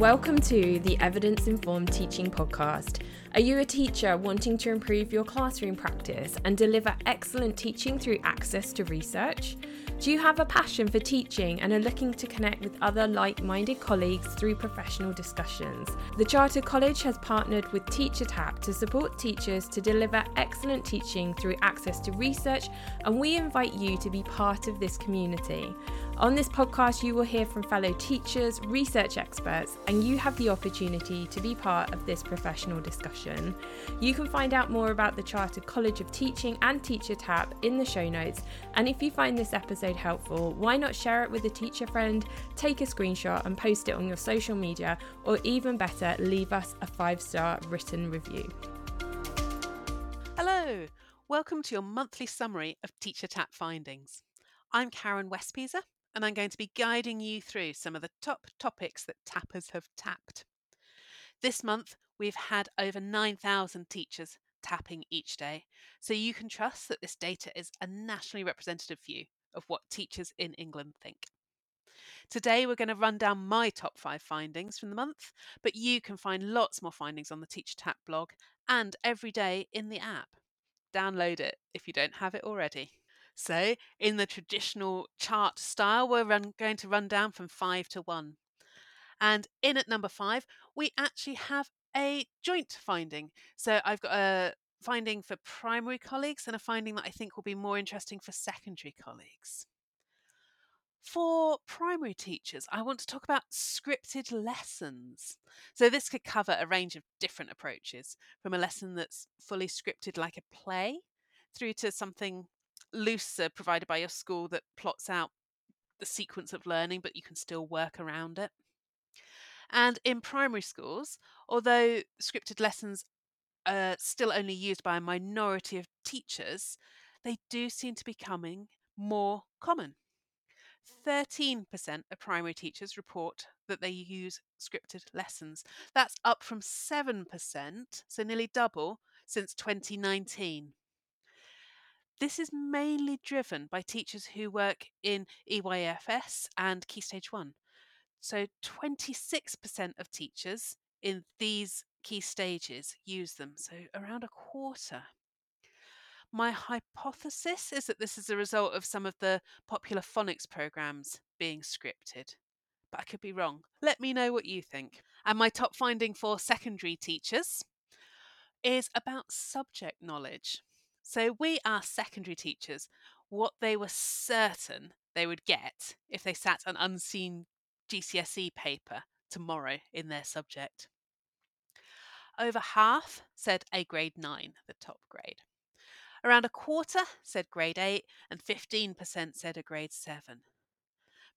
Welcome to the Evidence Informed Teaching Podcast. Are you a teacher wanting to improve your classroom practice and deliver excellent teaching through access to research? Do you have a passion for teaching and are looking to connect with other like minded colleagues through professional discussions? The Chartered College has partnered with TeacherTapp to support teachers to deliver excellent teaching through access to research, and we invite you to be part of this community. On this podcast, you will hear from fellow teachers, research experts, and you have the opportunity to be part of this professional discussion. You can find out more about the Chartered College of Teaching and TeacherTapp in the show notes. And if you find this episode helpful, why not share it with a teacher friend, take a screenshot and post it on your social media, or even better, leave us a five star written review. Hello, welcome to your monthly summary of TeacherTapp findings. I'm Karen Wespieser, and I'm going to be guiding you through some of the top topics that tappers have tapped. This month, we've had over 9,000 teachers tapping each day, so you can trust that this data is a nationally representative view of what teachers in England think. Today, we're going to run down my top five findings from the month, but you can find lots more findings on the TeacherTapp blog and every day in the app. Download it if you don't have it already. So, in the traditional chart style, we're run, going to run down from five to one. And in at number five, we actually have a joint finding. So, I've got a finding for primary colleagues and a finding that I think will be more interesting for secondary colleagues. For primary teachers, I want to talk about scripted lessons. So, this could cover a range of different approaches from a lesson that's fully scripted like a play through to something looser provided by your school that plots out the sequence of learning, but you can still work around it. And in primary schools, although scripted lessons are still only used by a minority of teachers, they do seem to be becoming more common. 13% of primary teachers report that they use scripted lessons. That's up from 7%, so nearly double, since 2019. This is mainly driven by teachers who work in EYFS and Key Stage 1. So 26% of teachers in these key stages use them, so around a quarter. My hypothesis is that this is a result of some of the popular phonics programs being scripted, but I could be wrong. Let me know what you think. And my top finding for secondary teachers is about subject knowledge. So we asked secondary teachers what they were certain they would get if they sat an unseen GCSE paper tomorrow in their subject. Over half said a grade 9, the top grade. Around a quarter said grade 8, and 15% said a grade 7.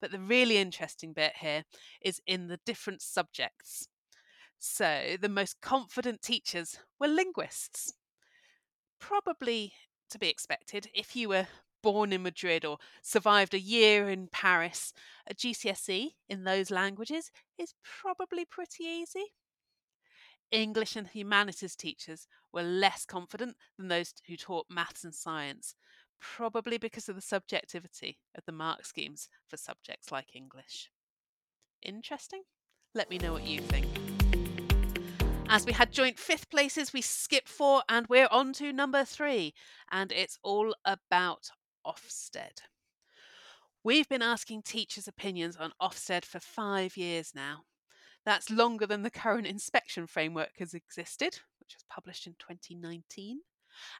But the really interesting bit here is in the different subjects. So the most confident teachers were linguists probably to be expected if you were born in Madrid or survived a year in Paris. A GCSE in those languages is probably pretty easy. English and humanities teachers were less confident than those who taught maths and science, probably because of the subjectivity of the mark schemes for subjects like English. Interesting? Let me know what you think. As we had joint fifth places, we skip four and we're on to number three. And it's all about Ofsted. We've been asking teachers' opinions on Ofsted for five years now. That's longer than the current inspection framework has existed, which was published in 2019,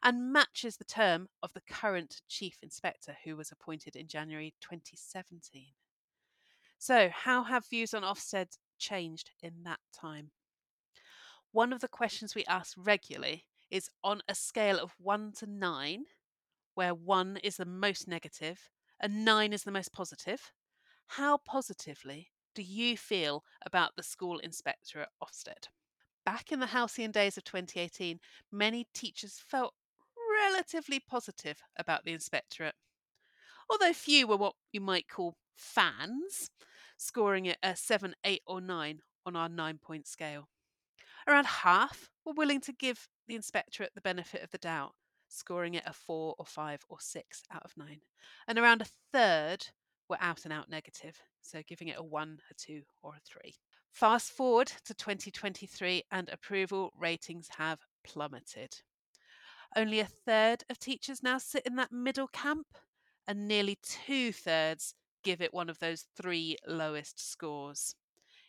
and matches the term of the current Chief Inspector, who was appointed in January 2017. So, how have views on Ofsted changed in that time? One of the questions we ask regularly is on a scale of one to nine, where one is the most negative and nine is the most positive, how positively do you feel about the school inspector at Ofsted? Back in the halcyon days of 2018, many teachers felt relatively positive about the inspectorate, although few were what you might call fans, scoring it a 7, 8, or 9 on our nine point scale. Around half were willing to give the inspectorate the benefit of the doubt, scoring it a four or five or six out of nine. And around a third were out and out negative, so giving it a one, a two, or a three. Fast forward to 2023, and approval ratings have plummeted. Only a third of teachers now sit in that middle camp, and nearly two thirds give it one of those three lowest scores.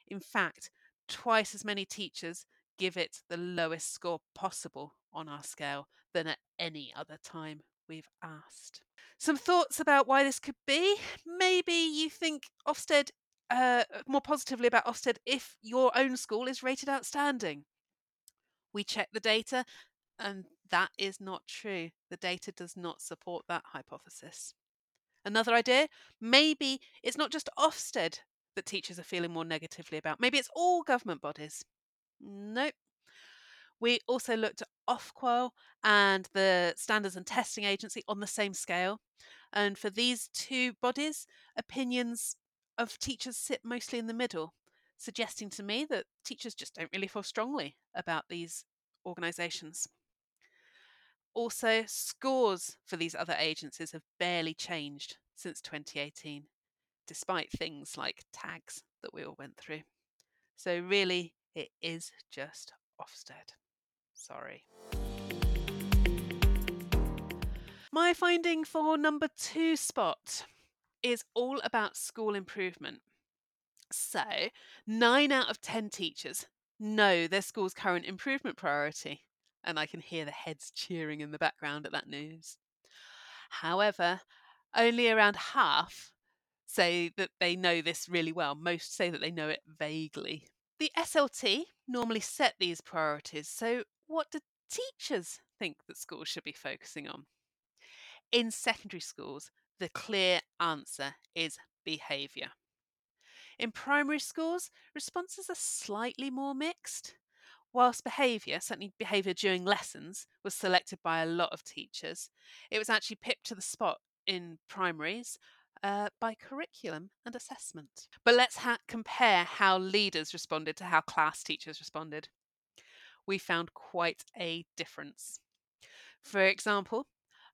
In fact, twice as many teachers give it the lowest score possible on our scale than at any other time we've asked. Some thoughts about why this could be. Maybe you think Ofsted uh, more positively about Ofsted if your own school is rated outstanding. We check the data, and that is not true. The data does not support that hypothesis. Another idea maybe it's not just Ofsted that teachers are feeling more negatively about. Maybe it's all government bodies. Nope. We also looked at Ofqual and the Standards and Testing Agency on the same scale. And for these two bodies, opinions of teachers sit mostly in the middle, suggesting to me that teachers just don't really feel strongly about these organisations. Also, scores for these other agencies have barely changed since 2018, despite things like TAGs that we all went through. So, really, it is just Ofsted. Sorry. My finding for number two spot is all about school improvement. So, nine out of 10 teachers know their school's current improvement priority, and I can hear the heads cheering in the background at that news. However, only around half say that they know this really well. Most say that they know it vaguely. The SLT normally set these priorities, so what do teachers think that schools should be focusing on? In secondary schools, the clear answer is behaviour. In primary schools, responses are slightly more mixed. Whilst behaviour, certainly behaviour during lessons, was selected by a lot of teachers, it was actually pipped to the spot in primaries uh, by curriculum and assessment. But let's ha- compare how leaders responded to how class teachers responded. We found quite a difference. For example,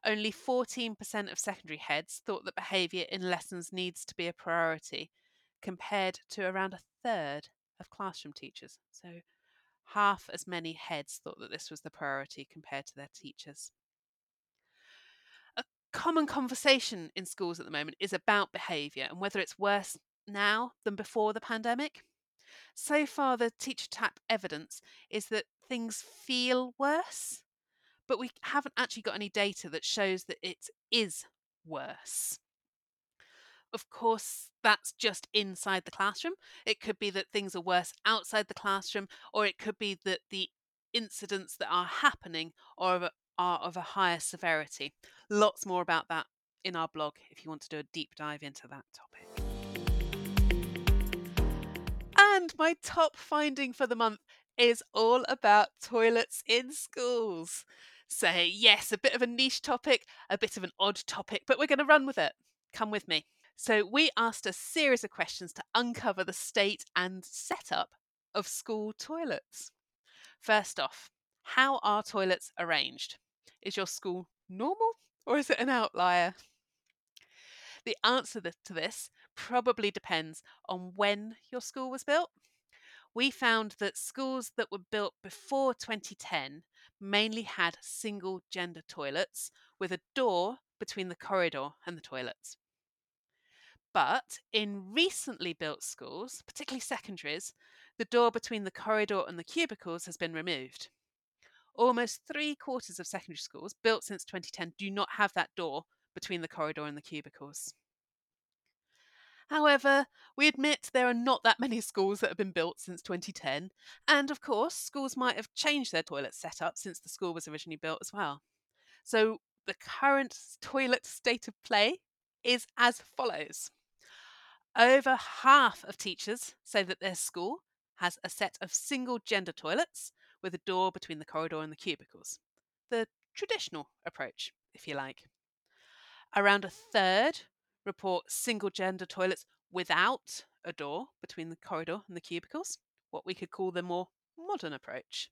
only 14% of secondary heads thought that behaviour in lessons needs to be a priority, compared to around a third of classroom teachers. So, half as many heads thought that this was the priority compared to their teachers. Common conversation in schools at the moment is about behaviour and whether it's worse now than before the pandemic. So far, the Teacher Tapp evidence is that things feel worse but we haven't actually got any data that shows that it is worse. Of course, that's just inside the classroom. It could be that things are worse outside the classroom, or it could be that the incidents that are happening are of a, are of a higher severity. Lots more about that in our blog if you want to do a deep dive into that topic. And my top finding for the month is all about toilets in schools say, yes, a bit of a niche topic, a bit of an odd topic, but we're going to run with it. Come with me. So, we asked a series of questions to uncover the state and setup of school toilets. First off, how are toilets arranged? Is your school normal or is it an outlier? The answer to this probably depends on when your school was built. We found that schools that were built before 2010 mainly had single gender toilets with a door between the corridor and the toilets. But in recently built schools, particularly secondaries, the door between the corridor and the cubicles has been removed. Almost three quarters of secondary schools built since 2010 do not have that door between the corridor and the cubicles. However, we admit there are not that many schools that have been built since 2010, and of course, schools might have changed their toilet setup since the school was originally built as well. So, the current toilet state of play is as follows Over half of teachers say that their school has a set of single gender toilets with a door between the corridor and the cubicles. The traditional approach, if you like. Around a third report single gender toilets without a door between the corridor and the cubicles, what we could call the more modern approach.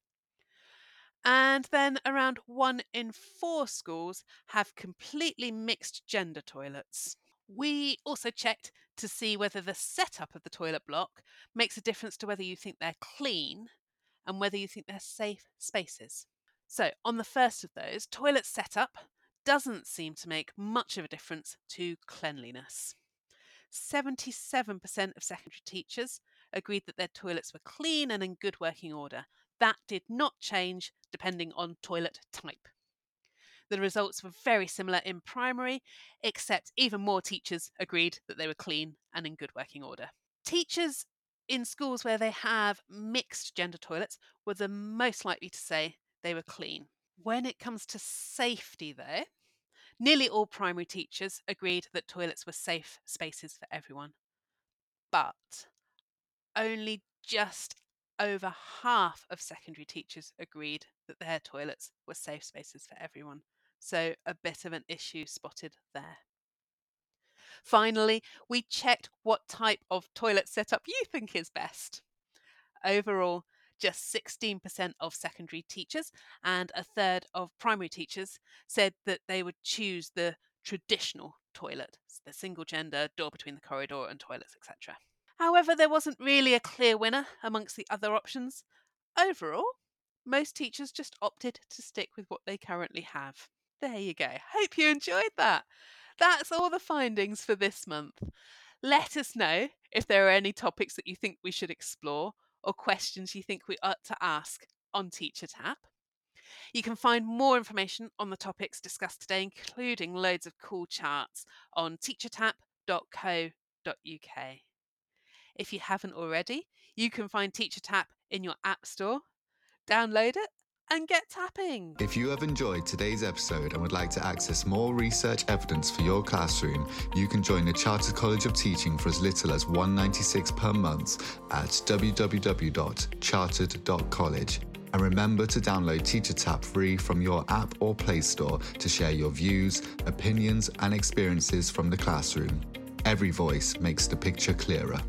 And then around one in four schools have completely mixed gender toilets. We also checked to see whether the setup of the toilet block makes a difference to whether you think they're clean and whether you think they're safe spaces. So, on the first of those, toilet setup doesn't seem to make much of a difference to cleanliness. 77% of secondary teachers agreed that their toilets were clean and in good working order. That did not change depending on toilet type. The results were very similar in primary, except even more teachers agreed that they were clean and in good working order. Teachers in schools where they have mixed gender toilets were the most likely to say they were clean. When it comes to safety, though, nearly all primary teachers agreed that toilets were safe spaces for everyone. But only just over half of secondary teachers agreed that their toilets were safe spaces for everyone. So, a bit of an issue spotted there. Finally, we checked what type of toilet setup you think is best. Overall, just 16% of secondary teachers and a third of primary teachers said that they would choose the traditional toilet, the single gender, door between the corridor and toilets, etc. However, there wasn't really a clear winner amongst the other options. Overall, most teachers just opted to stick with what they currently have. There you go. Hope you enjoyed that. That's all the findings for this month. Let us know if there are any topics that you think we should explore or questions you think we ought to ask on Teacher Tapp. You can find more information on the topics discussed today, including loads of cool charts, on teachertapp.co.uk. If you haven't already, you can find Teacher Tapp in your App Store. Download it and get tapping. If you have enjoyed today's episode and would like to access more research evidence for your classroom, you can join the Chartered College of Teaching for as little as 196 per month at www.chartered.college. And remember to download TeacherTapp free from your app or Play Store to share your views, opinions, and experiences from the classroom. Every voice makes the picture clearer.